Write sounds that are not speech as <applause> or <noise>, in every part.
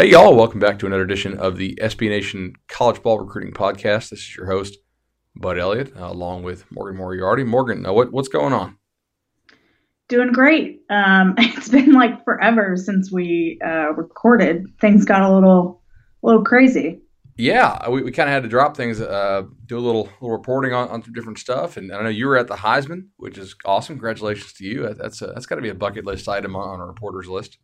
Hey, y'all, welcome back to another edition of the SB Nation College Ball Recruiting Podcast. This is your host, Bud Elliott, uh, along with Morgan Moriarty. Morgan, uh, what, what's going on? Doing great. Um, <laughs> it's been like forever since we uh, recorded. Things got a little, a little crazy. Yeah, we, we kind of had to drop things, uh, do a little little reporting on, on some different stuff. And I know you were at the Heisman, which is awesome. Congratulations to you. That's a, that's got to be a bucket list item on a reporter's list.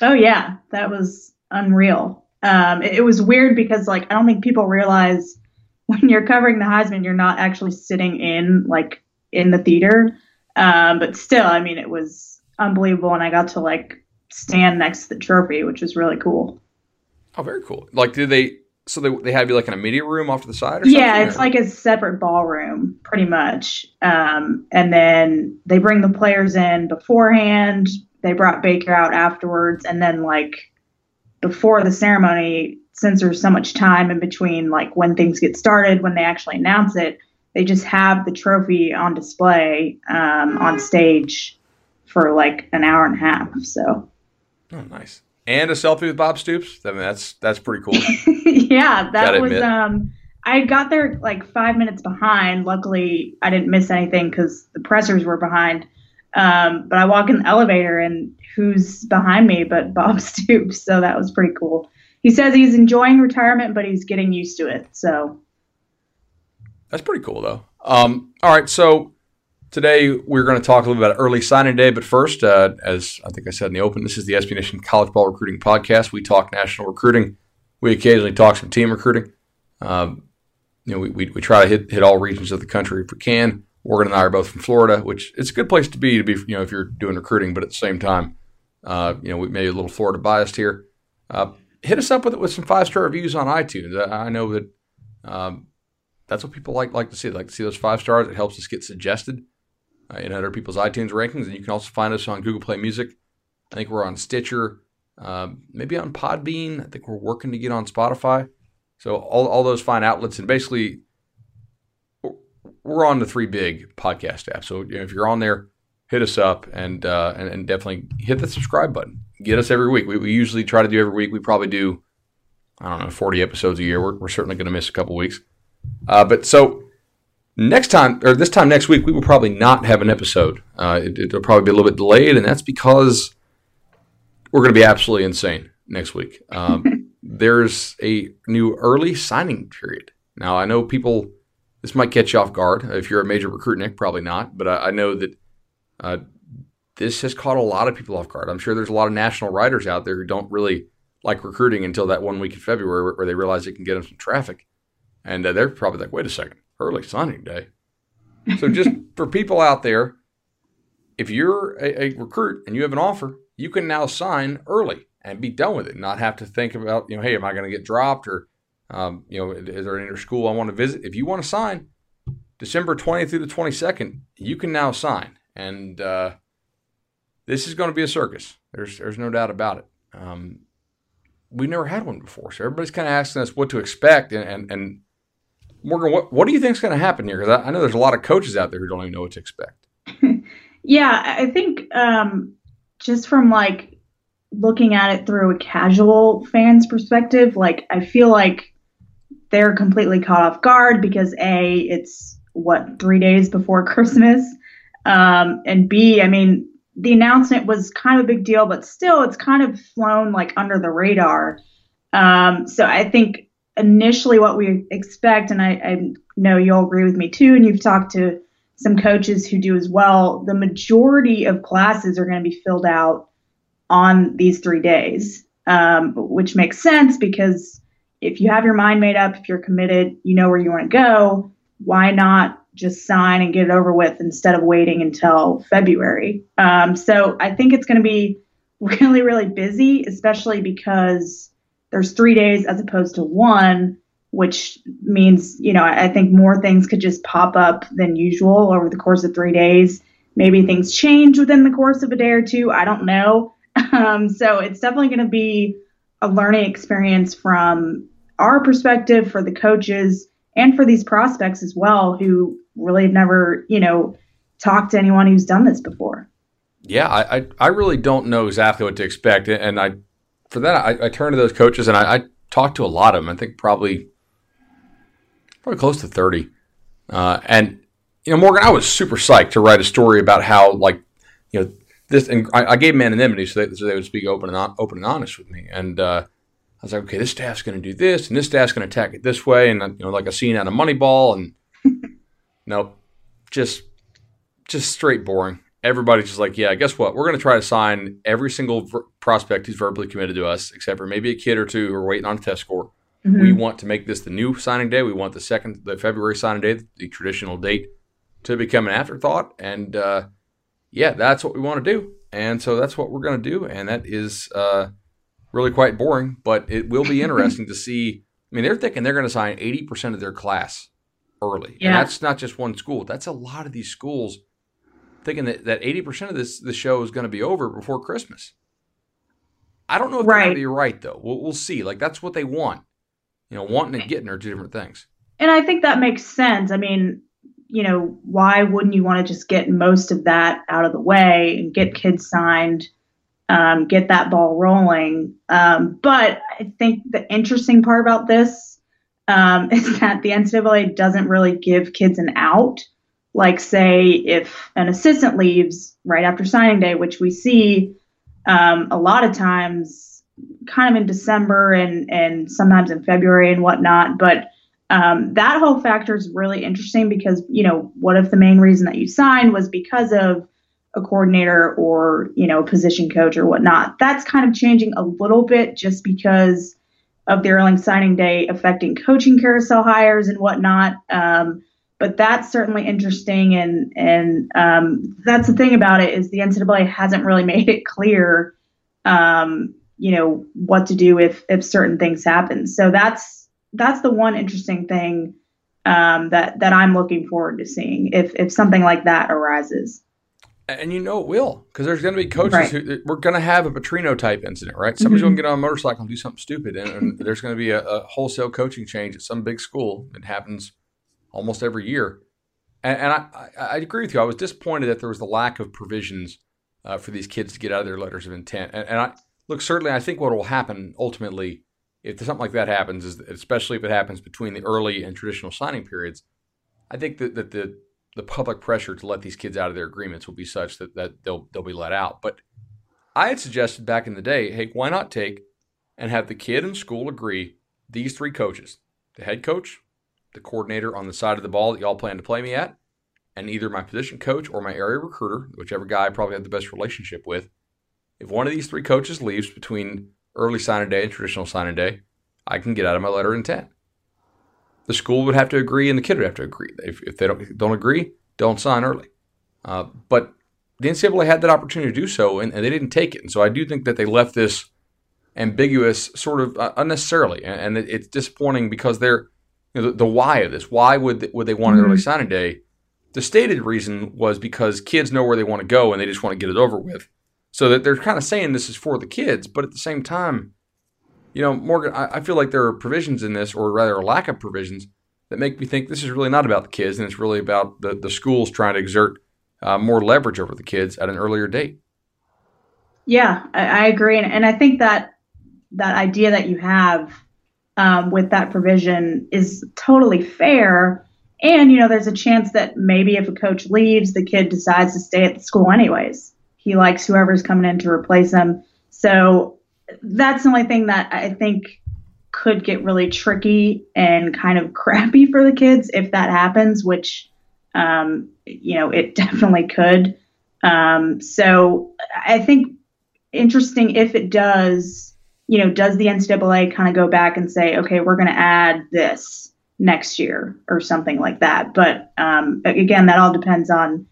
Oh yeah, that was unreal. Um, it, it, was weird because like I don't think people realize <laughs> when you're covering the Heisman, you're not actually sitting in like in the theater. Um, but still, I mean, it was unbelievable, and I got to like stand next to the trophy, which was really cool. Oh, very cool. Like, did they? So they they have you like in a media room off to the side, or something? Yeah, it's or? like a separate ballroom, pretty much. Um, and then they bring the players in beforehand. They brought Baker out afterwards, and then like before the ceremony, since there's so much time in between, like when things get started, when they actually announce it, they just have the trophy on display um, on stage for like an hour and a half. So, oh, nice. And a selfie with Bob Stoops. I mean, that's that's pretty cool. <laughs> yeah, that Gotta was. Admit. Um, I got there like five minutes behind. Luckily, I didn't miss anything because the pressers were behind. Um, but I walk in the elevator and who's behind me but <laughs> Bob Stoops. So that was pretty cool. He says he's enjoying retirement, but he's getting used to it. So that's pretty cool, though. Um, all right, so today we're going to talk a little bit about early signing day. But first, uh, as I think I said in the open, this is the SB Nation College Ball Recruiting Podcast. We talk national recruiting. We occasionally talk some team recruiting. Um, you know, we, we, we, try to hit hit all regions of the country if we can. Morgan and I are both from Florida, which it's a good place to be to be you know if you're doing recruiting, but at the same time, uh, you know, we may be a little Florida biased here. Uh, hit us up with it with some five star reviews on iTunes. I, know that um, that's what people like like to see. They like to see those five stars. It helps us get suggested uh, in other people's iTunes rankings, and you can also find us on Google Play Music. I think we're on Stitcher, uh, maybe on Podbean. I think we're working to get on Spotify. So all all those fine outlets, and basically we're on the three big podcast apps. So you know, if you're on there hit us up and, uh, and, and definitely hit the subscribe button. Get us every week. We, we usually try to do every week. We probably do I don't know forty episodes a year. We're, we're certainly going to miss a couple weeks. Uh, but so next time or this time next week we will probably not have an episode. Uh, it, will probably be a little bit delayed, and that's because we're going to be absolutely insane next week. Um, <laughs> there's a new early signing period. Now I know people. This might catch you off guard. If you're a major recruit, Nick, probably not. But I, I know that uh, this has caught a lot of people off guard. I'm sure there's a lot of national writers out there who don't really like recruiting until that one week in February where, where they realize they can get them some traffic. And uh, they're probably like, wait a second, early signing day. So <laughs> just for people out there, if you're a, a, recruit and you have an offer, you can now sign early and be done with it, not have to think about, you know, hey, am I going to get dropped or, um, you know, is there an inter school I want to visit? If you want to sign December 20th through the 22nd, you can now sign and uh, this is going to be a circus. There's there's no doubt about it. Um, we've never had one before, so everybody's kind of asking us what to expect. And and, and Morgan, what what do you think is going to happen here? Because I, I, know there's a lot of coaches out there who don't even know what to expect. <laughs> yeah, I think um, just from like looking at it through a casual fan's perspective, like I feel like they're completely caught off guard because a it's what three days before <laughs> Christmas. Um, and B, I mean, the announcement was kind of a big deal, but still, it's kind of flown like under the radar. Um, so I think initially what we expect, and I, I know you'll agree with me too, and you've talked to some coaches who do as well, the majority of classes are going to be filled out on these three days, um, which makes sense because if you have your mind made up, if you're committed, you know where you want to go, why not just sign and get it over with instead of waiting until February. Um, so I think it's going to be <laughs> really, really busy, especially because there's three days as opposed to one, which means, you know, I think more things could just pop up than usual over the course of three days. Maybe things change within the course of a day or two. I don't know. <laughs> Um, so it's definitely going to be a learning experience from our perspective for the coaches and for these prospects as well who really have never, you know, talked to anyone who's done this before. Yeah, I, I, I really don't know exactly what to expect, and I for that, I, I turn to those coaches and I, I talked to a lot of them. I think probably probably close to thirty. Uh, and you know, Morgan, I was super psyched to write a story about how like you know this, and I, I gave them anonymity so they, so they would speak open and open and honest with me. And uh, I was like, okay, this staff's going to do this, and this staff's going to attack it this way, and you know, like a scene out of Moneyball, and <laughs> nope, just just straight boring. Everybody's just like, yeah, guess what? We're going to try to sign every single ver- prospect who's verbally committed to us, except for maybe a kid or two who are waiting on a test score. Mm-hmm. We want to make this the new signing day. We want the second, the February signing day, the traditional date, to become an afterthought. And uh, yeah, that's what we want to do. And so that's what we're going to do. And that is uh, really quite boring, but it will be <laughs> interesting to see. I mean, they're thinking they're going to sign 80% of their class early. Yeah. And that's not just one school. That's a lot of these schools thinking that, that 80% of this the show is going to be over before Christmas. I don't know if right. they're going to be right, though. We'll, we'll see. Like, that's what they want. You know, wanting and getting are two different things. And I think that makes sense. I mean, you know, why wouldn't you want to just get most of that out of the way and get kids signed, um, get that ball rolling? Um, but I think the interesting part about this um, <laughs> is that the NCAA doesn't really give kids an out. Like, say, if an assistant leaves right after signing day, which we see um, a lot of times, kind of in December and and sometimes in February and whatnot, but um, that whole factor is really interesting because you know what if the main reason that you signed was because of a coordinator or you know position coach or whatnot? That's kind of changing a little bit just because of the early signing day affecting coaching carousel hires and whatnot. Um, but that's certainly interesting and and um, that's the thing about it is the ncaa hasn't really <laughs> made it clear um, you know what to do if if certain things happen. So that's that's the one interesting thing um, that that I'm looking forward to seeing if if something like that arises. And you know it will, because there's going to be coaches right. who we're going to have a Petrino type incident, right? Somebody's mm-hmm. going to get on a motorcycle and do something stupid, and, and <laughs> there's going to be a, a, wholesale coaching change at some big school. It happens almost every year, and, and I, I, I, agree with you. I was disappointed that there was the lack of provisions uh, for these kids to get out of their letters of intent. And, and I look, certainly, I think what will happen ultimately if something like that happens, especially if it happens between the early and traditional signing periods, I think that, that the the public pressure to let these kids out of their agreements will be such that, that they'll they'll be let out. But I had suggested back in the day, hey, why not take and have the kid and school agree these three coaches, the head coach, the coordinator on the side of the ball that y'all plan to play me at, and either my position coach or my area recruiter, whichever guy I probably have the best relationship with. If one of these three coaches leaves between early signing day and traditional signing day, I can get out of my letter of intent. The school would have to agree, and the kid would have to agree. If, if they don't don't agree, don't sign early. Uh, but the NCAA had that opportunity to do so, and, and, they didn't take it. And so I do think that they left this ambiguous, sort of uh, unnecessarily, and, and it, it's disappointing because they're you know, the, the, why of this. Why would they, would they want an mm-hmm. early signing day? The stated reason was because kids know where they want to go, and they just want to get it over with. So that they're kind of saying this is for the kids, but at the same time, you know, Morgan, I, I feel like there are provisions in this, or rather a lack of provisions, that make me think this is really not about the kids, and it's really about the, the schools trying to exert uh, more leverage over the kids at an earlier date. Yeah, I, I agree, and, and I think that that idea that you have um, with that provision is totally fair. And you know, there's a chance that maybe if a coach leaves, the kid decides to stay at the school anyways he likes whoever's coming in to replace him. So that's the only thing that I think could get really tricky and kind of <laughs> crappy for the kids if that happens, which, um, you know, it <laughs> definitely could. Um, so I think interesting if it does, you know, does the NCAA kind of go back and say, okay, we're going to add this next year or something like that. But um, again, that all depends on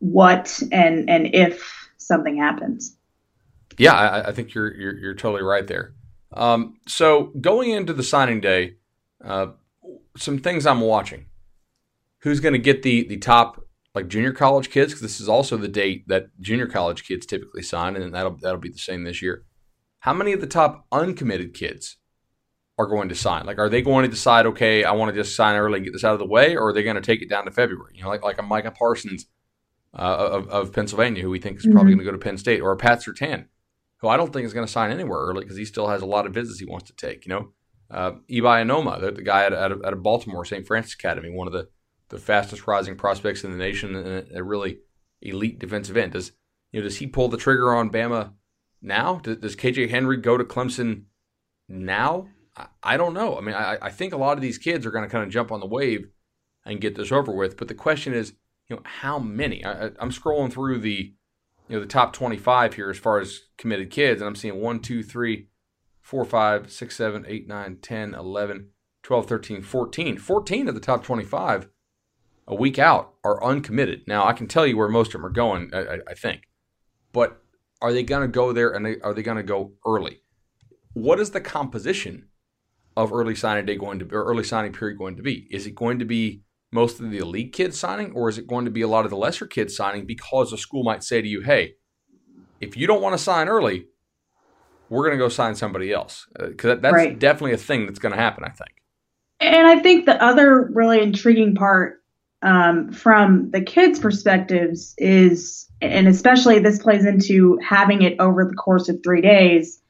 what and and if something happens. Yeah, I, I think you're, you're, you're totally right there. Um, so going into the signing day, uh, some things I'm watching. Who's going to get the the top like junior college kids? Because this is also the date that junior college kids typically sign, and that'll that'll be the same this year. How many of the top uncommitted kids are going to sign? Like, are they going to decide, okay, I want to just sign early and get this out of the way, or are they going to take it down to February? You know, like like a Micah Parsons uh, of, of, Pennsylvania, who we think is probably mm-hmm. going to go to Penn State, or Pat Surtain, who I don't think is going to sign anywhere early because he still has a lot of visits he wants to take. You know, uh, Ibai Anoma, the, the guy at, at, at Baltimore St. Frances Academy, one of the, the fastest rising prospects in the nation and a, a really elite defensive end. Does you know does he pull the trigger on Bama now? Does, does KJ Henry go to Clemson now? I, I don't know. I mean, I, I think a lot of these kids are going to kind of jump on the wave and get this over with. But the question is, you know, how many? I, I'm scrolling through the you know the top 25 here as far as committed kids, and I'm seeing one, two, three, four, five, six, seven, eight, nine, 10, 11, 12, 13, 14. 14 of the top 25 a week out are uncommitted. Now, I can tell you where most of them are going, I, I think. But are they going to go there and they, are they going to go early? What is the composition of early signing day going to or early signing period going to be? Is it going to be most of the elite kids signing, or is it going to be a lot of the lesser kids signing because a school might say to you, hey, if you don't want to sign early, we're going to go sign somebody else? Because uh, that's right. definitely a thing that's going to happen, I think. And I think the other really intriguing part um, from the kids' perspectives is, and especially this plays into having it over the course of three days,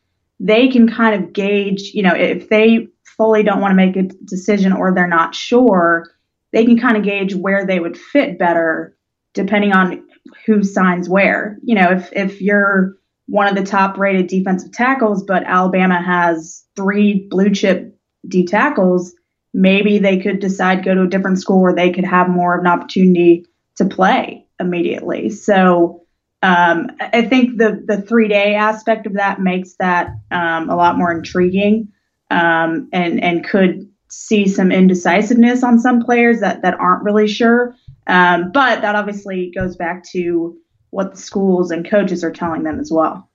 they can kind of gauge, you know, if they fully don't want to make a decision or they're not sure, they can kind of gauge where they would fit better depending on who signs where. You know, if if you're one of the top rated defensive tackles, but Alabama has three blue chip D tackles, maybe they could decide go to a different school where they could have more of an opportunity to play immediately. So um, I think the the three day aspect of that makes that um, a lot more intriguing um, and and could see some indecisiveness on some players that, that aren't really sure. Um, but that obviously goes back to what the schools and coaches are telling them as well.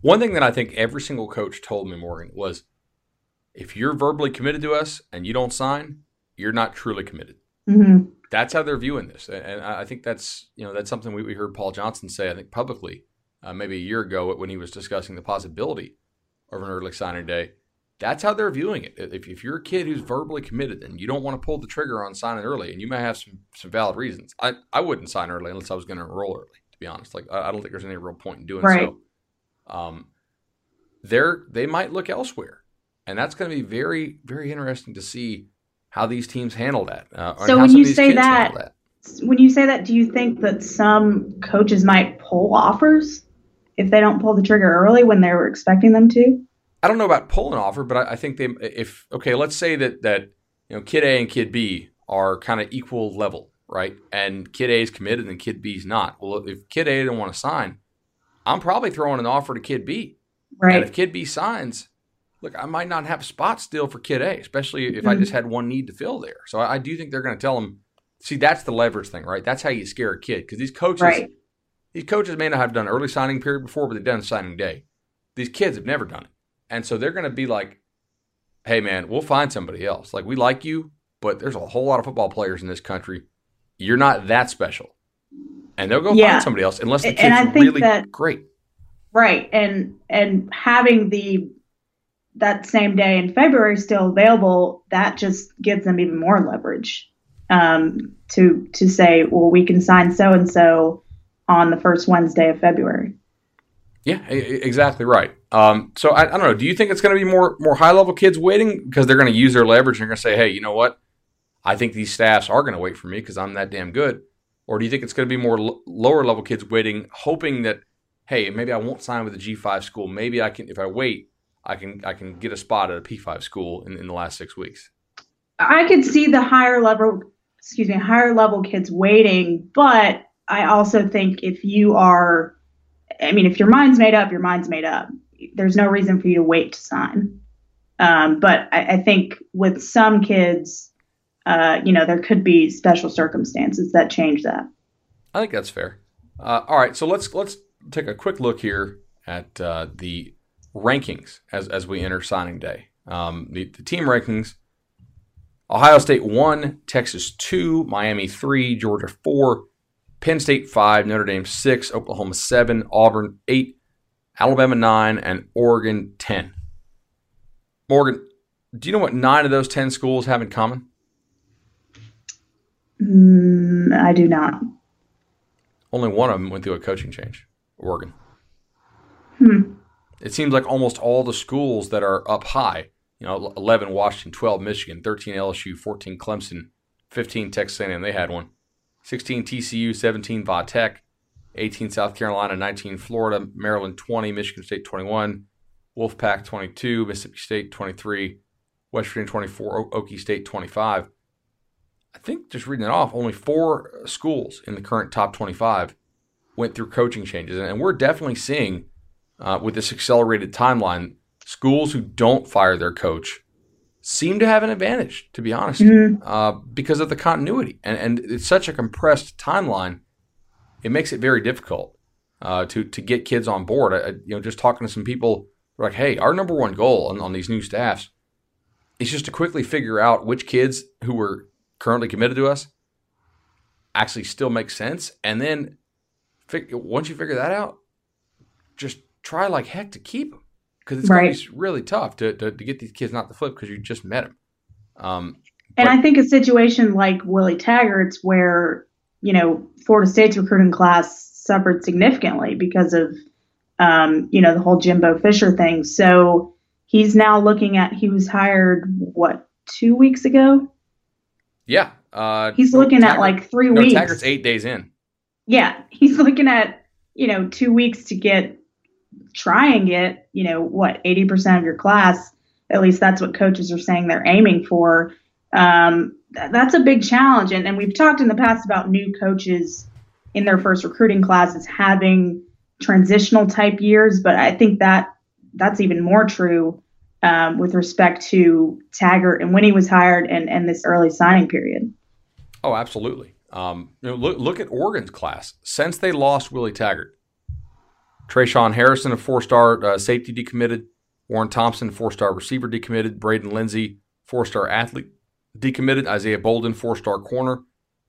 One thing that I think every single coach told me, Morgan, was if you're verbally committed to us and you don't sign, you're not truly committed. Mm-hmm. That's how they're viewing this, and I think that's you know that's something we, we heard Paul Johnson say I think publicly uh, maybe a year ago when he was discussing the possibility of an early signing day that's how they're viewing it. If, if you're a kid who's verbally committed and you don't want to pull the trigger on signing early, and you may have some, some valid reasons, I, I wouldn't sign early unless I was going to enroll early, to be honest. Like, I, I, don't think there's any real point in doing right. so. Um, they're, they might look elsewhere. And that's going to be very, very interesting to see how these teams handle that. Uh, so when you say that, that, when you say that, do you think that some coaches might pull offers if they don't pull the trigger early when they were expecting them to? I don't know about pull pulling offer, but I, I, think they if okay, let's say that that you know kid A and kid B are kind of equal level, right? And kid A is committed and kid B is not. Well, if kid A didn't want to sign, I'm probably throwing an offer to kid B. Right. And if kid B signs, look, I might not have a spot still for kid A, especially if mm-hmm. I just had one need to fill there. So I, I do think they're going to tell them. See, that's the leverage thing, right? That's how you scare a kid because these coaches, right. these coaches may not have done early signing period before, but they've done signing day. These kids have never done it. And so they're going to be like, hey, man, we'll find somebody else. Like, we like you, but there's a whole lot of football players in this country. You're not that special. And they'll go yeah. find somebody else unless the kid's really that, great. Right. And and having the that same day in February still available, that just gives them even more leverage um, to to say, well, we can sign so and so on the first Wednesday of February. Yeah, exactly right. Um, so I, I, don't know. Do you think it's going to be more more high level kids waiting because they're going to use their leverage and they're going to say, hey, you know what? I think these staffs are going to wait for me because I'm that damn good. Or do you think it's going to be more l- lower level kids waiting, hoping that, hey, maybe I won't sign with a G5 school. Maybe I can, if I wait, I can I can get a spot at a P5 school in, in the last six weeks. I could see the higher level, excuse me, higher level kids waiting, but I also think if you are I mean, if your mind's made up, your mind's made up. There's no reason for you to wait to sign. Um, but I, I, think with some kids, uh, you know, there could be special circumstances that change that. I think that's fair. Uh, all right, so let's let's take a quick look here at uh, the rankings as as we enter signing day. Um, the, the team rankings: Ohio State one, Texas two, Miami three, Georgia four. Penn State 5, Notre Dame 6, Oklahoma 7, Auburn 8, Alabama 9, and Oregon 10. Morgan, do you know what nine of those 10 schools have in common? Mm, I do not. Only one of them went through a coaching change Oregon. Hmm. it seems like almost all the schools that are up high, you know, 11 Washington, 12 Michigan, 13 LSU, 14 Clemson, 15 Texas A&M, they had one, 16 TCU, 17 Va Tech, 18 South Carolina, 19 Florida, Maryland 20, Michigan State 21, Wolfpack 22, Mississippi State 23, West Virginia 24, Okie State 25. I think just reading it off, only four schools in the current top 25 went through coaching changes. And we're definitely seeing, uh, with this accelerated timeline, schools who don't fire their coach seem to have an advantage, to be honest, mm-hmm. uh, because of the continuity. And, and it's such a compressed timeline, it makes it very difficult uh, to, to get kids on board. I, you know, just talking to some people, like, hey, our number one goal on, on these new staffs is just to quickly figure out which kids who were currently committed to us actually still make sense. And then once you figure that out, just try like heck to keep them because it's right. going to be really tough to, to, to, get these kids not to flip because you just met them. Um, and but, I think a situation like Willie Taggart's where, you know, Florida State's recruiting class suffered significantly because of, um, you know, the whole Jimbo Fisher thing. So he's now looking at, he was hired, what, two weeks ago? Yeah. Uh, he's looking Taggart, at like three no, weeks. Taggart's eight days in. Yeah. He's <laughs> looking at, you know, two weeks to get try and get, you know, what, 80% of your class. At least that's what coaches are saying they're aiming for. Um, th- that's a big challenge. And, and we've talked in the past about new coaches in their first recruiting classes having transitional type years, but I think that that's even more true um, with respect to Taggart and when he was hired and, and this early signing period. Oh, absolutely. Um, you know, look, look at Oregon's class. Since they lost Willie Taggart, Tre'Shaun Harrison, a four-star uh, safety decommitted. Warren Thompson, four-star receiver decommitted. Braden Lenzy, four-star athlete decommitted. Isaiah Bolden, four-star corner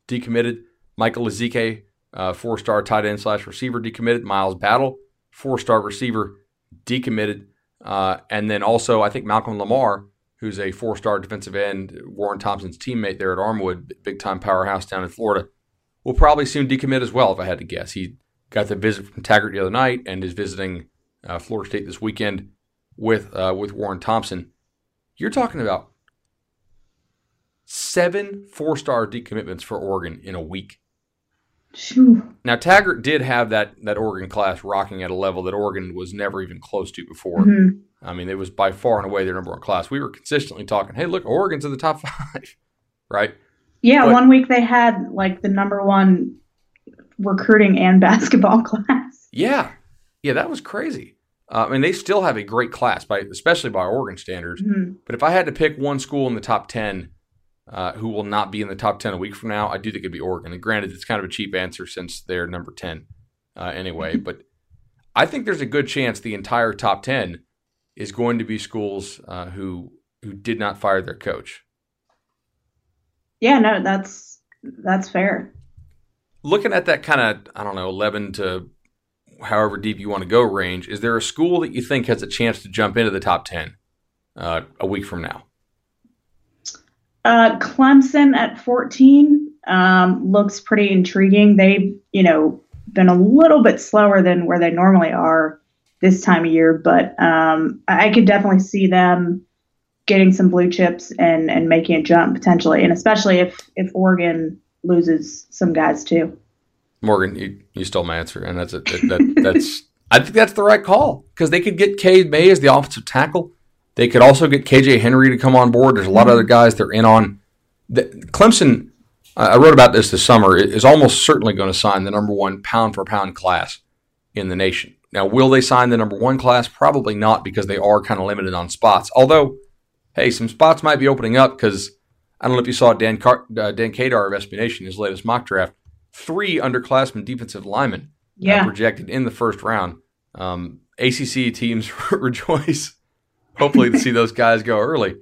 decommitted. Michael Ezeike, uh, four-star tight end slash receiver decommitted. Miles Battle, four-star receiver decommitted. Uh, and then also, I think Malcolm Lamar, who's a four-star defensive end, Warren Thompson's teammate there at Armwood, big-time powerhouse down in Florida, will probably soon decommit as well, if I had to guess. He got the visit from Taggart the other night and is visiting uh, Florida State this weekend with uh, with Warren Thompson. You're talking about seven four star decommitments for Oregon in a week. Now Taggart did have that that Oregon class rocking at a level that Oregon was never even close to before. Mm-hmm. I mean, it was by far and away their number one class. We were consistently talking, "Hey, look, Oregon's in the top <laughs> five, right?" Yeah, but, one week they had like the number one recruiting and <laughs> basketball class. Yeah, yeah, that was crazy. Uh, I mean, they still have a great class, by especially by Oregon standards. Mm-hmm. But if I had to pick one school in the top ten uh, who will not be in the top ten a week from now, I do think it'd be Oregon. And granted, it's kind of a cheap answer since they're number ten uh, anyway. Mm-hmm. but I think there's a good chance the entire top ten is going to be schools uh, who who did not fire their coach. Yeah, no, that's that's fair looking at that kind of I don't know eleven to however deep you want to go range, is there a school that you think has a chance to jump into the top ten uh, a week from now? Uh, Clemson at 14 um, looks pretty intriguing. They've, you know, been a little bit slower than where they normally are this time of year, but um, I could definitely see them getting some blue chips and, and making a jump potentially, and especially if if Oregon loses some guys too. Morgan, you, you stole my answer, and that's it. That, that, that's <laughs> I think that's the right call because they could get Cade May as the offensive tackle. They could also get KJ Henry to come on board. There's a lot of other guys they're in on. The, Clemson, I wrote about this this summer, is almost certainly going to sign the number one pound for pound class in the nation. Now, will they sign the number one class? Probably not because they are kind of limited on spots. Although, hey, some spots might be opening up because I don't know if you saw Dan Car- uh, Dan Kadar of SB Nation, his latest mock draft. Three underclassmen defensive linemen uh, yeah. uh, projected in the first round. Um, ACC teams <laughs> rejoice, hopefully, to see those guys go early.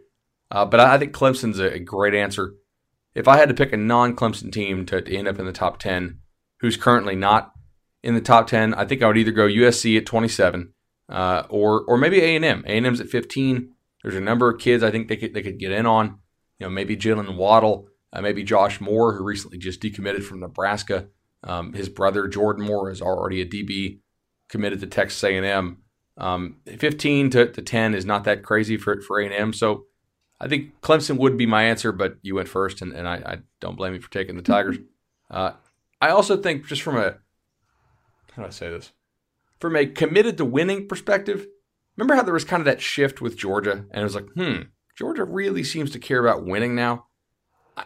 Uh, but I, think Clemson's a, a, great answer. If I had to pick a non-Clemson team to, to end up in the top ten, who's currently not in the top ten, I think I would either go USC at 27 uh, or or maybe A and M. A and M's at 15. There's a number of kids I think they could they could get in on you know, maybe Jaylen Waddle, uh, maybe Josh Moore, who recently just decommitted from Nebraska. Um, his brother Jordan Moore is already a DB committed to Texas A&M. Um, 15 to, to 10 is not that crazy for for A&M. So I think Clemson would be my answer, but you went first, and, and I, I don't blame you for taking the Tigers. Uh, I also think just from a how do I say this? From a committed to winning perspective, remember how there was kind of that shift with Georgia, and it was like, hmm, Georgia really seems to care about winning now.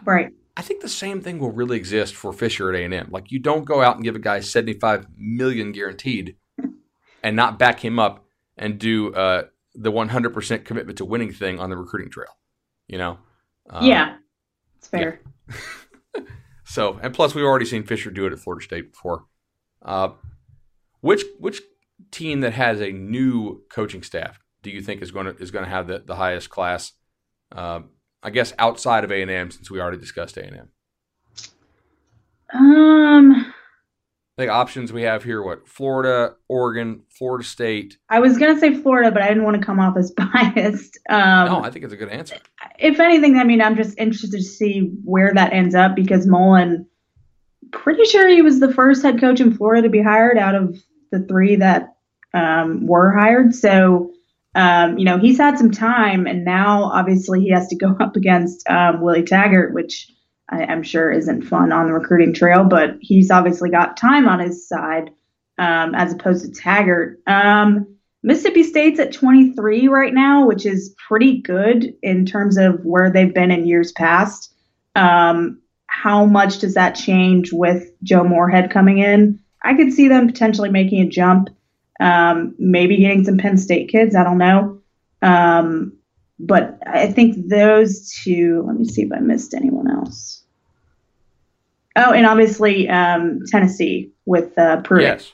Right. I think the same thing will really exist for Fisher at A&M. Like you don't go out and give a guy 75 million guaranteed and not back him up and do uh, the 100% commitment to winning thing on the recruiting trail. You know? Um, yeah. It's fair. Yeah. <laughs> so, and plus we've already seen Fisher do it at Florida State before. Uh, which which team that has a new coaching staff do you think is going to is going to have the, the highest class uh, I guess outside of A and M, since we already discussed A and M. Um, the options we have here: what Florida, Oregon, Florida State. I was gonna say Florida, but I didn't want to come off as <laughs> biased. Um, no, I think it's a good answer. If anything, I mean, I'm just interested to see where that ends up because Mullen, pretty sure he was the first head coach in Florida to be hired out of the three that um, were hired. So um, you know, he's had some time, and now obviously he has to go <laughs> up against um, Willie Taggart, which I, am sure isn't fun on the recruiting trail, but he's obviously got time on his side um, as opposed to Taggart. Um, Mississippi State's at 23 right now, which is pretty good in terms of where they've been in years past. Um, how much does that change with Joe Moorhead coming in? I could see them potentially making a jump um, maybe getting some Penn State kids. I don't know. But I think those two. Let me see if I missed anyone else. Oh, and obviously um, Tennessee with uh, Pruitt. Yes.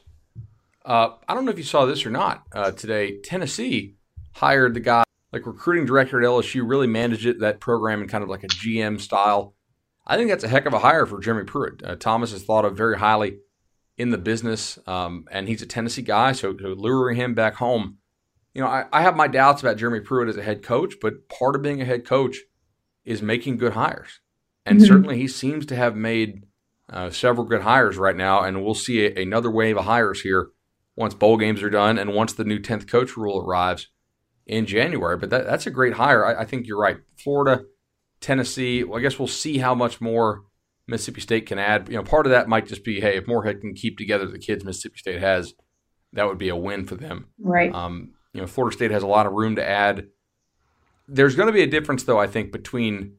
Uh, I don't know if you saw this or not uh, today. Tennessee hired the guy, like recruiting director at LSU, really managed it that program in kind of like a GM style. I think that's a heck of a hire for Jeremy Pruitt. Uh, Thomas is thought of very highly in the business, um, and he's a Tennessee guy, so, so, luring him back home. You know, I, I have my doubts about Jeremy Pruitt as a head coach, but part of being a head coach is making good hires, and mm-hmm. certainly he seems to have made uh, several good hires right now, and we'll see a, another wave of hires here once bowl games are done and once the new tenth coach rule arrives in January. But that, that's a great hire. I, I think you're right. Florida, Tennessee. Well, I guess we'll see how much more Mississippi State can add. You know, part of that might just be, hey, if Moorhead can keep together the kids Mississippi State has, that would be a win for them. Right. Um, you know, Florida State has a lot of room to add. There's going to be a difference, though, I think, between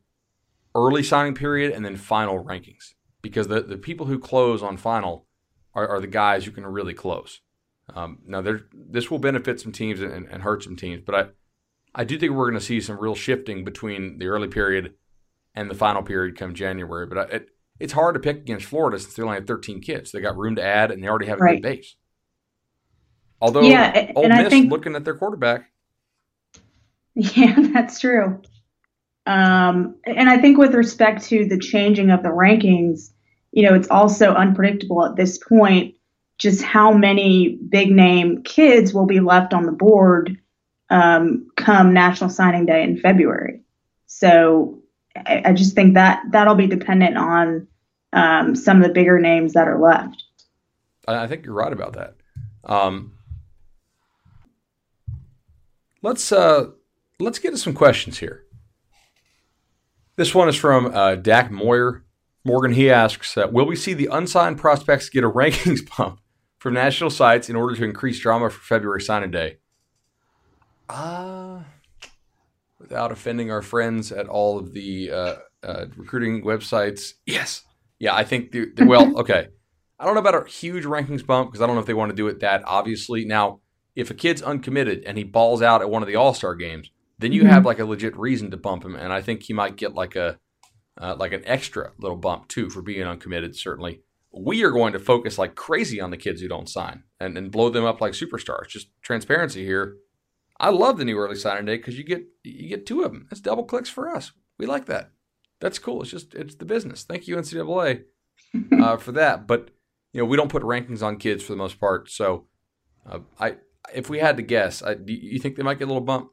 early signing period and then final rankings because the, the people who close on final are, are the guys who can really close. Um, now, there, this will benefit some teams and, and hurt some teams, but I, I do think we're going to see some real shifting between the early period and the final period come January. But I, it, it's hard to pick against Florida since they only have 13 kids. They got room to add, and they already have a right. good base. Although, yeah, Ole Miss think, looking at their quarterback. <laughs> Yeah, that's true. Um, and I think with respect to the changing of the rankings, you know, it's also unpredictable at this point just how many big name kids will be left on the board um, come National Signing Day in February. So I, I just think that that'll be dependent on um, some of the bigger names that are left. I think you're right about that. Um, let's uh, let's get to some questions here. This one is from uh, Dak Moyer. Morgan, he asks, uh, will we see the unsigned prospects get a <laughs> rankings bump from national sites in order to increase drama for February signing day? Uh, without offending our friends at all of the uh, uh, recruiting websites, yes. Yeah, I think, the, the, well, <laughs> okay. I don't know about a huge rankings bump because I don't know if they want to do it that obviously. Now, if a kid's uncommitted and he balls out at one of the All Star games, then you mm-hmm. have like a legit reason to bump him, and I think he might get like a uh, like an extra little bump too for being uncommitted. Certainly, we are going to focus like crazy on the kids who don't sign and, and blow them up like superstars. Just transparency here. I love the new early signing day because you get you get two of them. That's double clicks for us. We like that. That's cool. It's just it's the business. Thank you NCAA <laughs> uh, for that. But you know we don't put rankings on kids for the most part. So uh, I if we had to guess, I, do you think they might get a little bump?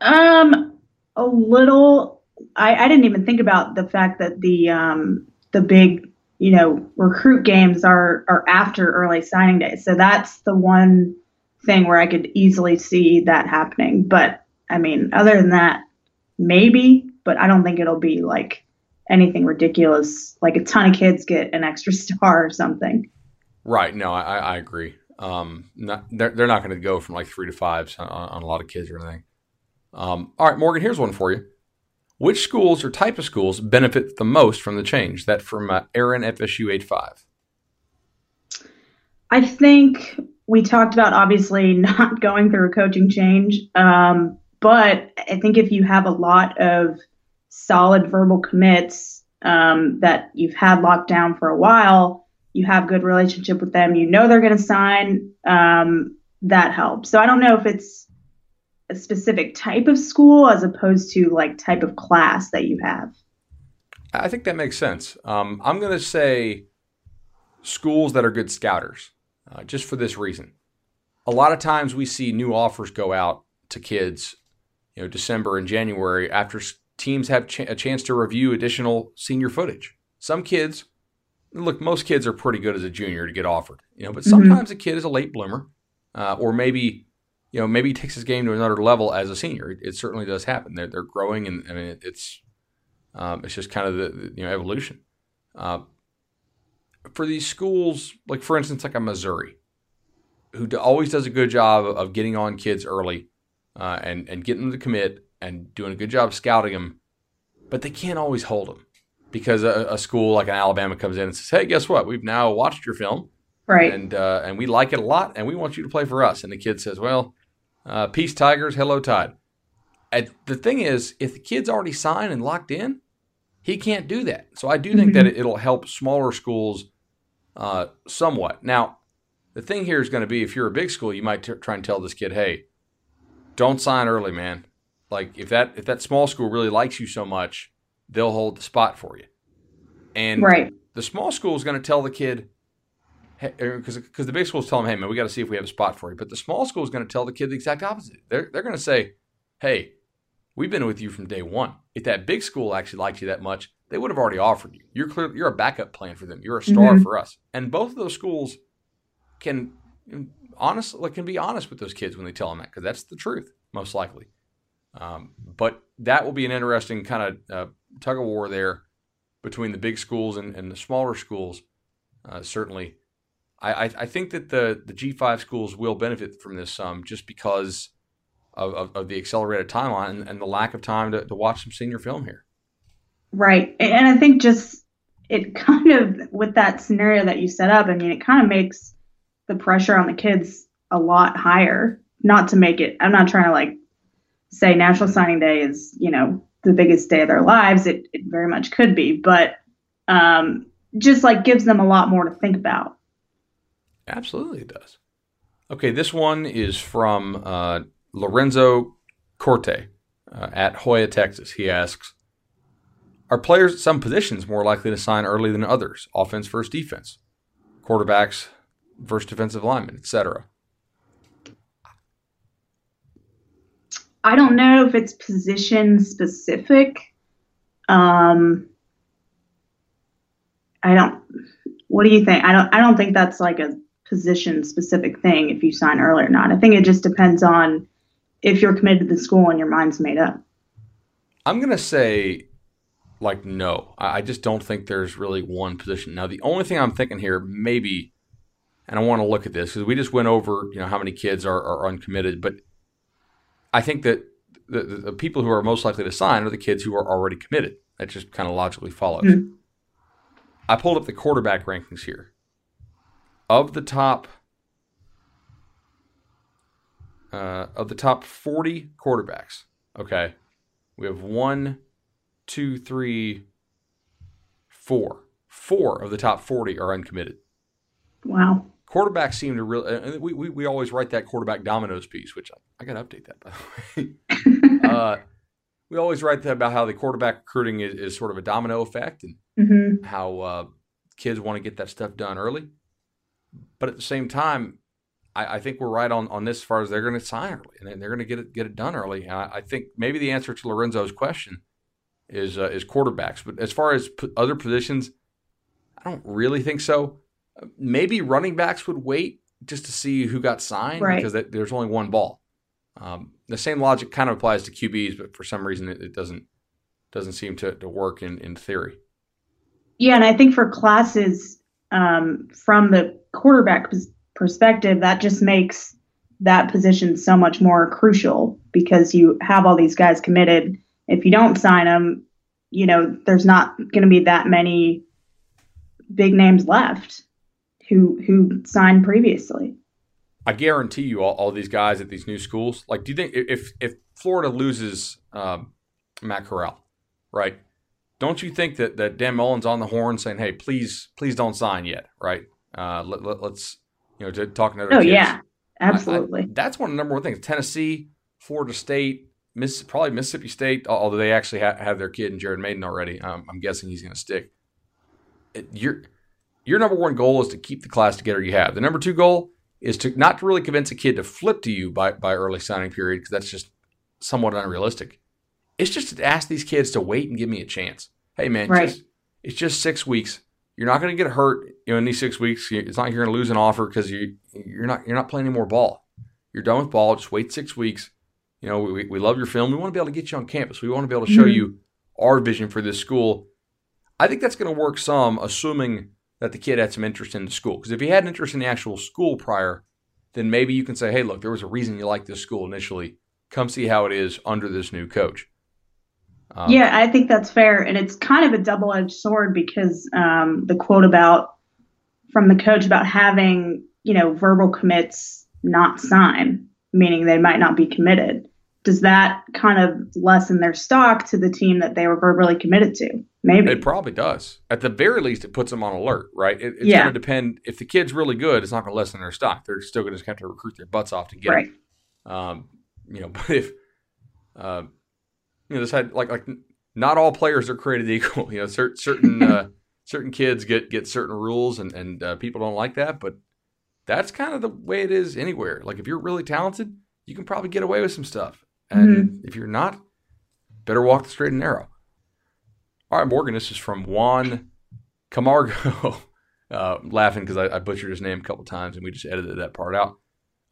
Um, a little. I, I didn't even think about the fact that the um the big you know recruit games are are after early signing day. So that's the one thing where I could easily see that happening. But I mean, other than that, maybe, but I don't think it'll be like anything ridiculous, like a ton of kids get an extra <laughs> star or something. Right. No, I, I agree. Um, not, they're, they're not going to go from like three to fives on, on, a lot of kids or anything. Um, all right, Morgan, here's one for you. Which schools or type of schools benefit the most from the change? That from uh, Aaron FSU 85. I think we talked about obviously <laughs> not going through a coaching change. Um, but I think if you have a lot of solid verbal commits um, that you've had locked down for a while, you have good relationship with them, you know they're going to sign, um, that helps. So I don't know if it's a specific type of school as opposed to like type of class that you have. I think that makes sense. Um, I'm going to say schools that are good scouters, uh, just for this reason. A lot of times we see new offers go out to kids, you know, December and January after teams have ch- a chance to review additional senior footage. Some kids, look, most kids are pretty good as a junior to get offered, you know, but mm-hmm. sometimes mm-hmm. a kid is a late bloomer, uh, or maybe, you know, maybe he takes his game to another level as a senior. It, it certainly does happen. They're, they're growing, and I mean, it, it's um, it's just kind of the, the you know evolution. Uh, for these schools, like for instance, like a Missouri, who always does a good job of getting on kids early uh, and and getting them to commit and doing a good job scouting them, but they can't always hold them because a, a, school like an Alabama comes in and says, "Hey, guess what? We've now watched your film, right? And uh, and we like it a lot, and we want you to play for us." And the kid says, "Well, uh, peace, Tigers, hello, Tide." And the thing is, if the kid's already signed and locked in, he can't do that. So I do think mm-hmm. that it'll help smaller schools uh, somewhat. Now, the thing here is going to be if you're a big school, you might t- try and tell this kid, "Hey, don't sign early, man. Like if that if that small school really likes you so much, they'll hold the spot for you. And right. the small school is going to tell the kid because er, because the big schools tell them, hey man, we got to see if we have a spot for you. But the small school is going to tell the kid the exact opposite. They're they're going to say, hey, we've been with you from day one. If that big school actually liked you that much, they would have already offered you. You're clear. You're a backup plan for them. You're a star mm-hmm. for us. And both of those schools can honest like can be honest with those kids when they tell them that because that's the truth most likely. Um, but that will be an interesting kind of uh, tug of war there between the big schools and, and the smaller schools. Uh, certainly, I, I, I, think that the, the G5 schools will benefit from this some just because of, of, of the accelerated timeline and, and, the lack of time to, to watch some senior film here. Right. And I think just it kind of, with that scenario that you set up, I mean, it kind of makes the pressure on the kids a lot higher. Not to make it, I'm not trying to like say National Signing Day is, you know, the biggest day of their lives. It, it very much could be, but um, just like gives them a lot more to think about. Absolutely, it does. Okay, this one is from uh, Lorenzo Corte uh, at Hoya, Texas. He asks Are players at some positions more likely to sign early than others? Offense versus defense, quarterbacks versus defensive linemen, etc. I don't know if it's position specific. Um, I don't. What do you think? I don't. I don't think that's like a position specific thing if you sign early or not. I think it just depends on if you're committed to the school and your mind's made up. I'm gonna say, like, no. I just don't think there's really one position. Now, the only thing I'm thinking here, maybe, and I want to look at this because we just went over, you know, how many kids are, are uncommitted, but I think that the, the, people who are most likely to sign are the kids who are already committed. That just kind of logically follows. Mm-hmm. I pulled up the quarterback rankings here. Of the top uh, of the top 40 quarterbacks, okay, we have one, two, three, four. Four of the top 40 are uncommitted. Wow quarterbacks seem to really. We, we, we always write that quarterback dominoes piece, which I, I got to update that by the way. <laughs> uh, we always write that about how the quarterback recruiting is, is sort of a domino effect and mm-hmm. how uh, kids want to get that stuff done early. But at the same time, I, I think we're right on, on this as far as they're going to sign early and they're going to get it get it done early. I, I, think maybe the answer to Lorenzo's question is uh, is quarterbacks. But as far as p- other positions, I don't really think so maybe running backs would wait just to see who got signed Right. because that, there's only one ball. Um, the same logic kind of applies to QBs, but for some reason it, it doesn't doesn't seem to, to work in, in theory. Yeah, and I think for classes um, from the quarterback perspective, that just makes that position so much more crucial because you have all these guys committed. If you don't sign them, you know, there's not going to be that many big names left who who signed previously. I guarantee you, all, all these guys at these new schools, like, do you think if if Florida loses um, Matt Corral, right? Don't you think that that Dan Mullen's on the horn saying, "Hey, please, please don't sign yet," right? Uh, let, let, us you know, to talking to other Oh kids. yeah, I- I- absolutely. that's one of the number one things. Tennessee, Florida State, Miss, probably Mississippi State, although they actually ha- have their kid in Jared Maiden already. Um, I'm guessing he's going to stick. It- your your number one goal is to keep the class together you have. The number two goal is to not to really convince a kid to flip to you by by early signing period because that's just somewhat unrealistic. It's just to ask these kids to wait and give me a chance. Hey man, Right. just, it's just six weeks. You're not going to get hurt you know, in these six weeks. It's not like you're going to lose an offer because you you're not you're not playing any more ball. You're done with ball. Just wait six weeks. You know, we, we love your film. We want to be able to get you on campus. We want to be able to show Mhm. you our vision for this school. I think that's going to work some, assuming that the kid had some interest in the school. Because if he had an interest in the actual school prior, then maybe you can say, hey, look, there was a reason you liked this school initially. Come see how it is under this new coach. Um, Yeah, I think that's fair, and it's kind of a double-edged sword because um, the quote about from the coach about having you know verbal commits not sign, meaning they might not be committed. Does that kind of lessen their stock to the team that they were verbally committed to? Maybe. It probably does. At the very least, it puts them on alert, right? It, it's Yeah. going to depend. If the kid's really good, it's not going to lessen their stock. They're still going to have to recruit their butts off to get right. it. Um, you know, <laughs> but if uh, you know, this had like like not all players are created <laughs> equal. You know, certain certain uh, <laughs> certain kids get get certain rules, and and uh, people don't like that. But that's kind of the way it is anywhere. Like if you're really talented, you can probably get away with some stuff, and if you're not, better walk the straight and narrow. All right, Morgan, this is from Juan Camargo. <laughs> Uh, laughing because I, I butchered his name a couple times and we just edited that part out.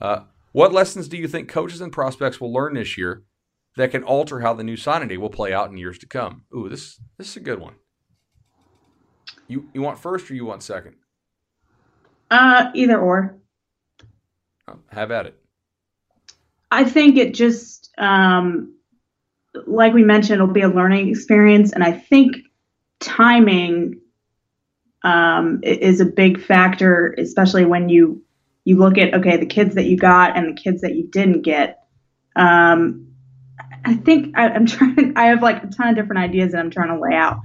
Uh, what lessons do you think coaches and prospects will learn this year that can alter how the new signing day will play out in years to come? Ooh, this this is a good one. You you want first or you want second? Uh, either or. Oh, have at it. I think it just, um, like we mentioned, it'll be a learning experience, and I think timing um, is a big factor, especially when you you look at okay the kids that you got and the kids that you didn't get. Um, I think I, I'm trying. I have like a ton of different ideas that I'm trying to lay out.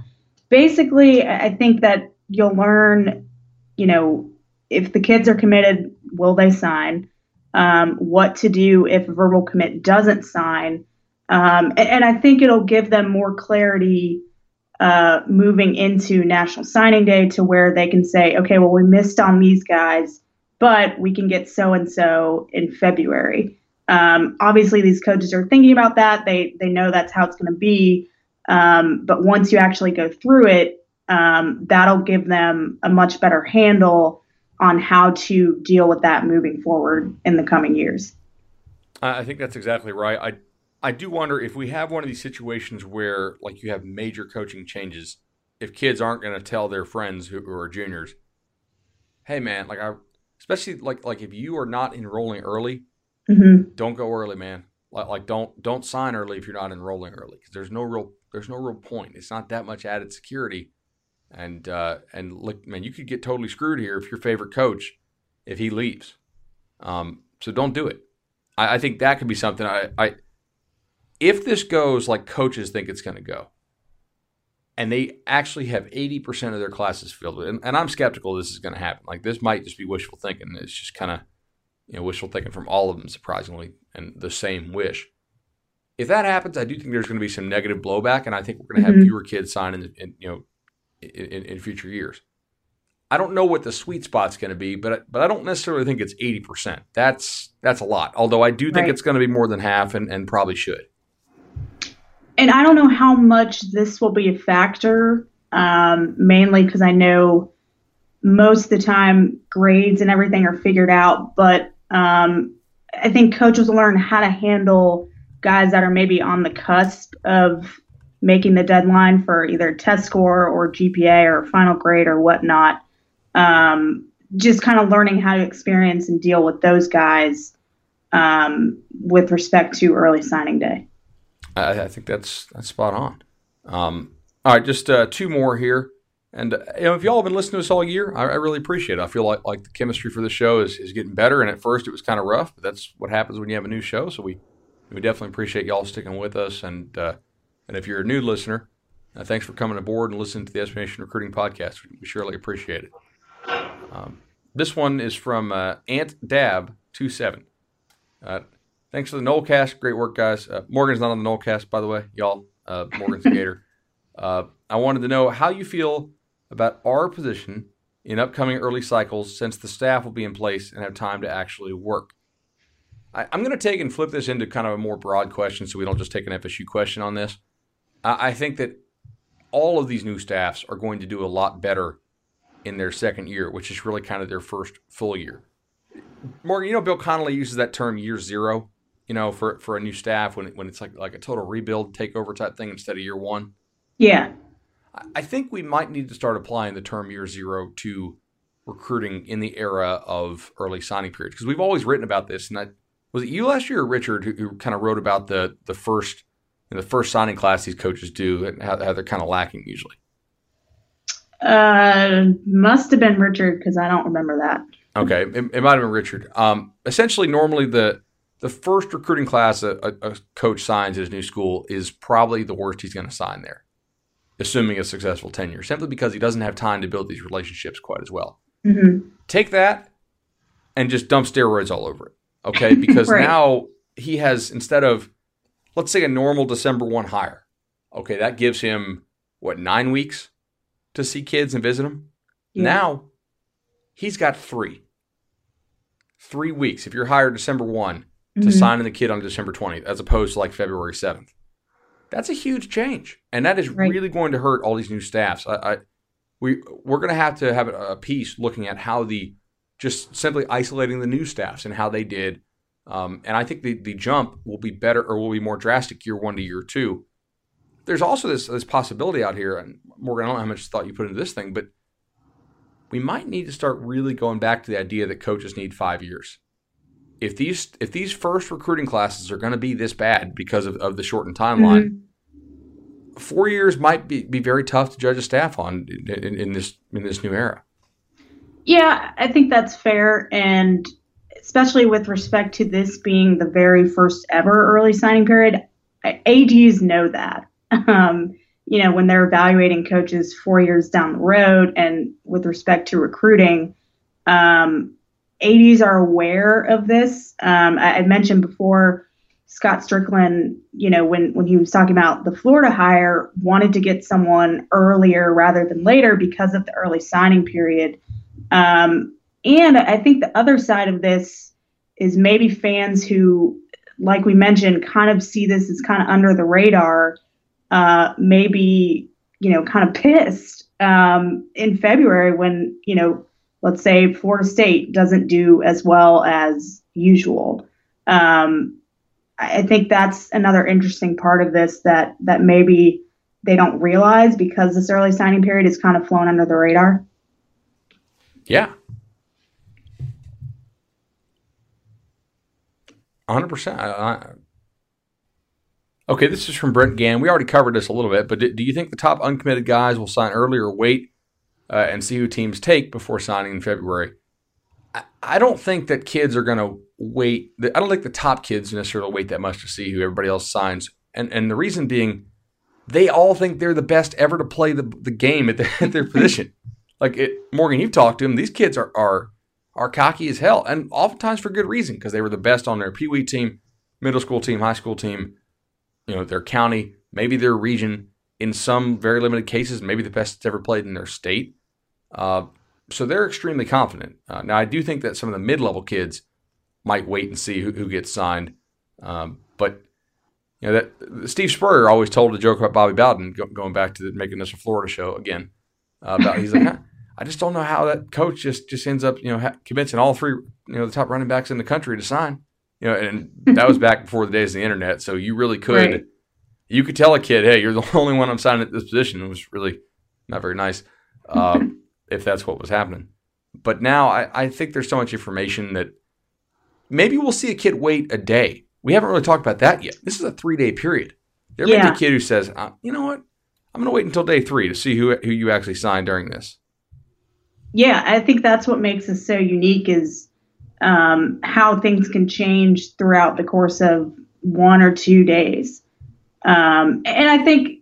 Basically, I think that you'll learn, you know, if the kids are committed, will they sign? um, what to do if verbal commit doesn't sign. Um, and, and I think it'll give them more clarity uh, moving into National Signing Day to where they can say, okay, well, we missed on these guys, but we can get so and so in February. Um, obviously, these coaches are thinking about that. They they know that's how it's going to be. Um, but once you actually go through it, um, that'll give them a much better handle on how to deal with that moving forward in the coming years. I think that's exactly right. I I do wonder if we have one of these situations where like you have major coaching changes, if kids aren't going to tell their friends who, who are juniors, hey man, like I, especially like like if you are not enrolling early, hmm don't go early, man. Like, like don't don't sign early if you're not enrolling early because there's no real there's no real point. It's not that much added security, and uh, and look, man, you could get totally screwed here if your favorite coach if he leaves. Um, so don't do it. I, I think that could be something. I, I if this goes like coaches think it's going to go, and they actually have eighty percent of their classes filled, and, and I'm skeptical this is going to happen. Like this might just be wishful thinking. It's just kind of you know, wishful thinking from all of them, surprisingly, and the same wish. If that happens, I do think there's going to be some negative blowback, and I think we're going to have Mhm. fewer kids sign in, in you know, in, in, future years. I don't know what the sweet spot's going to be, but I- but I don't necessarily think it's eighty percent. That's that's a lot. Although I do think Right. it's going to be more than half, and, and probably should. And I don't know how much this will be a factor, um, mainly because I know most of the time grades and everything are figured out, but um, I think coaches learn how to handle guys that are maybe on the cusp of making the deadline for either test score or GPA or final grade or whatnot. Um, just kind of learning how to experience and deal with those guys um, with respect to early signing day. I, I think that's that's spot on. Um, all right, just uh, two more here. And uh, you know, if y'all have been listening to us all year, I, I, really appreciate it. I feel like like the chemistry for the show is, is getting better. And at first, it was kind of rough, but that's what happens when you have a new show. So we we definitely appreciate y'all sticking with us. And uh, and if you're a new listener, uh, thanks for coming aboard and listening to the SB Nation Recruiting Podcast. We surely appreciate it. Um, this one is from uh, Ant Dab two seven. Uh, thanks for the Nolecast. Great work, guys. Uh, Morgan's not on the Nolecast, by the way, y'all. Uh, Morgan's a Gator. Uh, I wanted to know how you feel about our position in upcoming early cycles since the staff will be in place and have time to actually work. I, am going to take and flip this into kind of a more broad question so we don't just take an FSU question on this. I, I think that all of these new staffs are going to do a lot better in their second year, which is really kind of their first full year. Morgan, you know, Bill Connelly uses that term year zero, you know, for, for a new staff when, when it's like, like a total rebuild takeover type thing instead of year one. Yeah. I think we might need to start applying the term year zero to recruiting in the era of early signing periods because we've always written about this. And I, was it you last year or Richard who, who kind of wrote about the the first the first signing class these coaches do and how, how they're kind of lacking usually? Uh, must have been Richard because I don't remember that. Okay, it, it might have been Richard. Um, essentially, normally the the first recruiting class a, a, coach signs at his new school is probably the worst he's going to sign there assuming a successful tenure, simply because he doesn't have time to build these relationships quite as well. Mm-hmm. Take that and just dump steroids all over it. Okay. <laughs> Because right. now he has, instead of, let's say, a normal December 1 hire, okay, that gives him, what, nine weeks to see kids and visit them? Yeah. Now he's got three. Three weeks. If you're hired December 1 to mm-hmm. sign in the kid on December 20th, as opposed to like February 7th. That's a huge change, and that is right. really going to hurt all these new staffs. I, I we we're going to have to have a piece looking at how the just simply isolating the new staffs and how they did. Um, and I think the, the jump will be better or will be more drastic year one to year two. There's also this this possibility out here, and Morgan, I don't know how much thought you put into this thing, but we might need to start really going back to the idea that coaches need five years. If these if these first recruiting classes are going to be this bad because of, of the shortened timeline, mm-hmm four years might be, be very tough to judge a staff on in, in this in this new era. Yeah, I think that's fair, and especially with respect to this being the very first ever early signing period, ads know that. Um, you know, when they're evaluating coaches four years down the road, and with respect to recruiting, um, ads are aware of this. Um, I, I mentioned before Scott Stricklin, you know, when when he was talking about the Florida hire, wanted to get someone earlier rather than later because of the early signing period. Um, and I think the other side of this is maybe fans who, like we mentioned, kind of see this as kind of under the radar, uh, maybe you know, kind of pissed um, in February when you know, let's say Florida State doesn't do as well as usual. Um, I think that's another interesting part of this that that maybe they don't realize because this early signing period is kind of flown under the radar. Yeah. 100%. okay, this is from Brent Gann. We already covered this a little bit, but do, do you think the top uncommitted guys will sign early or wait uh, and see who teams take before signing in February? I, I don't think that kids are going to wait. I don't think the top kids necessarily wait that much to see who everybody else signs. And and the reason being, they all think they're the best ever to play the, the game at, the, <laughs> at their position. Like it, Morgan, you've talked to them. These kids are are are cocky as hell, and oftentimes for good reason because they were the best on their pee wee team, middle school team, high school team, you know, their county, maybe their region. In some very limited cases, maybe the best that's ever played in their state. Uh, so they're extremely confident. Uh, now, I do think that some of the mid level kids might wait and see who, who gets signed. Um, but you know that Steve Spurrier always told a joke about Bobby Bowden, go, going back to the, making this a Florida show again. Uh, about he's like, <laughs> I just don't know how that coach just just ends up you know ha- convincing all three you know the top running backs in the country to sign. You know, and that was back before the days of the internet, so you really could Right. You could tell a kid, hey, you're the <laughs> only one I'm signing at this position. It was really not very nice um, <laughs> if that's what was happening. But now I, I think there's so much information that maybe we'll see a kid wait a day. We haven't really talked about that yet. This is a three day period. There may be a kid who says, uh, you know what? I'm going to wait until day three to see who, who you actually sign during this. Yeah, I think that's what makes us so unique is um, how things can change throughout the course of one or two days. Um, and I think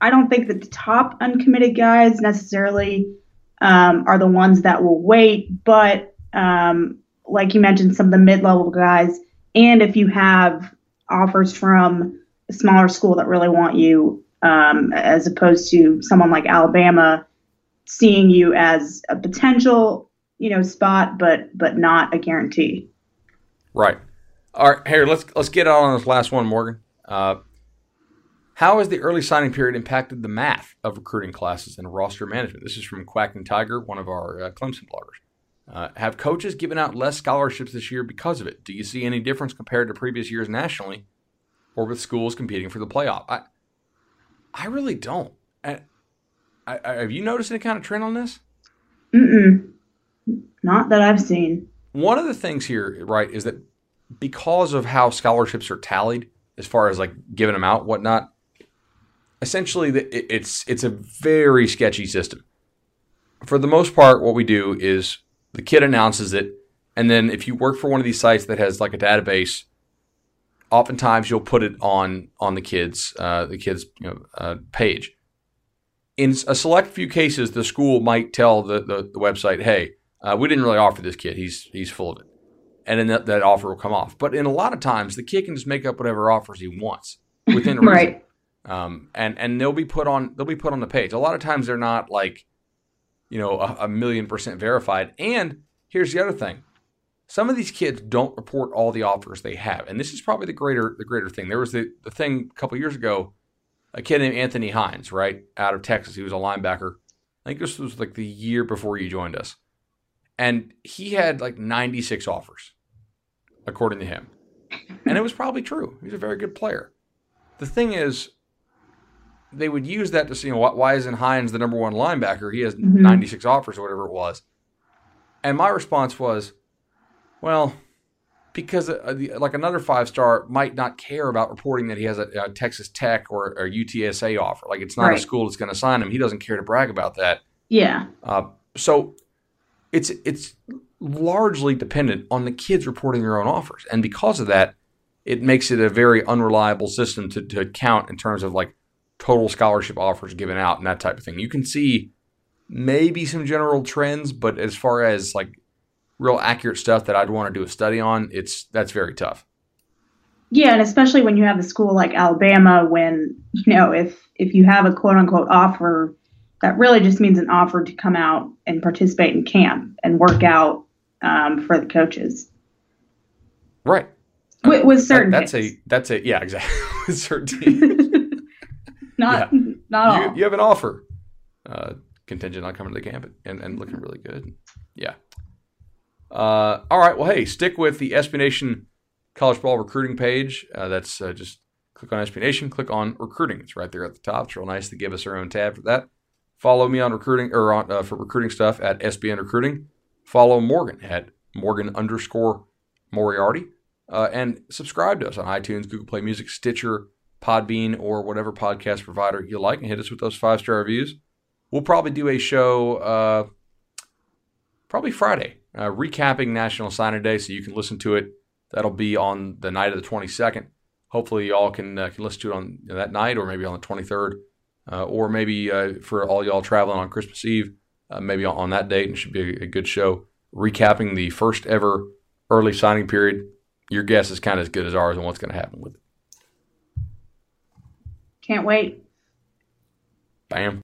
I don't think that the top uncommitted guys necessarily um, are the ones that will wait, but um, like you mentioned, some of the mid-level guys, and if you have offers from a smaller school that really want you, um, as opposed to someone like Alabama seeing you as a potential, you know, spot, but but not a guarantee. Right. All right. Here, let's let's get on this last one, Morgan. Uh, how has the early signing period impacted the math of recruiting classes and roster management? This is from Quack and Tiger, one of our uh, Clemson bloggers. Uh, have coaches given out less scholarships this year because of it? Do you see any difference compared to previous years nationally, or with schools competing for the playoff? I, I really don't. I, I, I- have you noticed any kind of trend on this? Mm-mm. Not that I've seen. one of the things here, right, is that because of how scholarships are tallied, as far as like giving them out, whatnot, essentially the, it's it's a very sketchy system. For the most part, what we do is the kid announces it, and then if you work for one of these sites that has like a database, oftentimes you'll put it on on the kids uh, the kids you know, uh, page. In a select few cases, the school might tell the, the, the website, "Hey, uh, we didn't really offer this kid. He's he's full of it," and then that, that offer will come off. But in a lot of times, the kid can just make up whatever offers he wants within <laughs> reason. Right. Um, and and they'll be put on they'll be put on the page. A lot of times they're not like, you know, a, a million percent verified. And here's the other thing: some of these kids don't report all the offers they have, and this is probably the greater the greater thing. There was the the thing a couple years ago, a kid named Anthony Hines, right out of Texas. He was a linebacker. I think this was like the year before you joined us, and he had like 96 offers, according to him, and it was probably true. He's a very good player. The thing is, they would use that to see, you know, why, isn't Hines the number one linebacker? He has Mhm. 96 offers or whatever it was. And my response was, well, because uh, the, like another five star might not care about reporting that he has a, a Texas Tech or, or UTSA offer. Like it's not a school that's going to sign him. He doesn't care to brag about that. Yeah. Uh, so it's it's largely dependent on the kids reporting their own offers, and because of that, it makes it a very unreliable system to, to count in terms of like total scholarship offers given out and that type of thing. You can see maybe some general trends, but as far as like real accurate stuff that I'd want to do a study on, it's that's very tough. Yeah, and especially when you have a school like Alabama, when you know if if you have a quote unquote offer, that really just means an offer to come out and participate in camp and work out um, for the coaches Right. with, with certain. That- that's a that's a yeah exactly <laughs> with certain <laughs> <laughs> not not all. you, you have an offer uh, contingent on coming to the camp and, and looking really good. Yeah. Uh, all right. Well, hey, stick with the SB Nation college ball recruiting page. Uh, that's uh, just click on SB Nation, click on recruiting. It's right there at the top. It's real nice to give us our own tab for that. Follow me on recruiting or on, uh, for recruiting stuff at SBN Recruiting. Follow Morgan at Morgan underscore Moriarty. Uh, and subscribe to us on iTunes, Google Play Music, Stitcher, Podbean, or whatever podcast provider you like, and hit us with those five star reviews. We'll probably do a show uh, probably Friday, uh, recapping National Signing Day, so you can listen to it. That'll be on the night of the 22nd. Hopefully, y'all can uh, can listen to it on that night, or maybe on the 23rd, uh, or maybe uh, for all y'all traveling on Christmas Eve, uh, maybe on, on that date. And should be a, a good show, recapping the first ever early signing period. Your guess is kind of as good as ours on what's going to happen with it. Can't wait. Bam.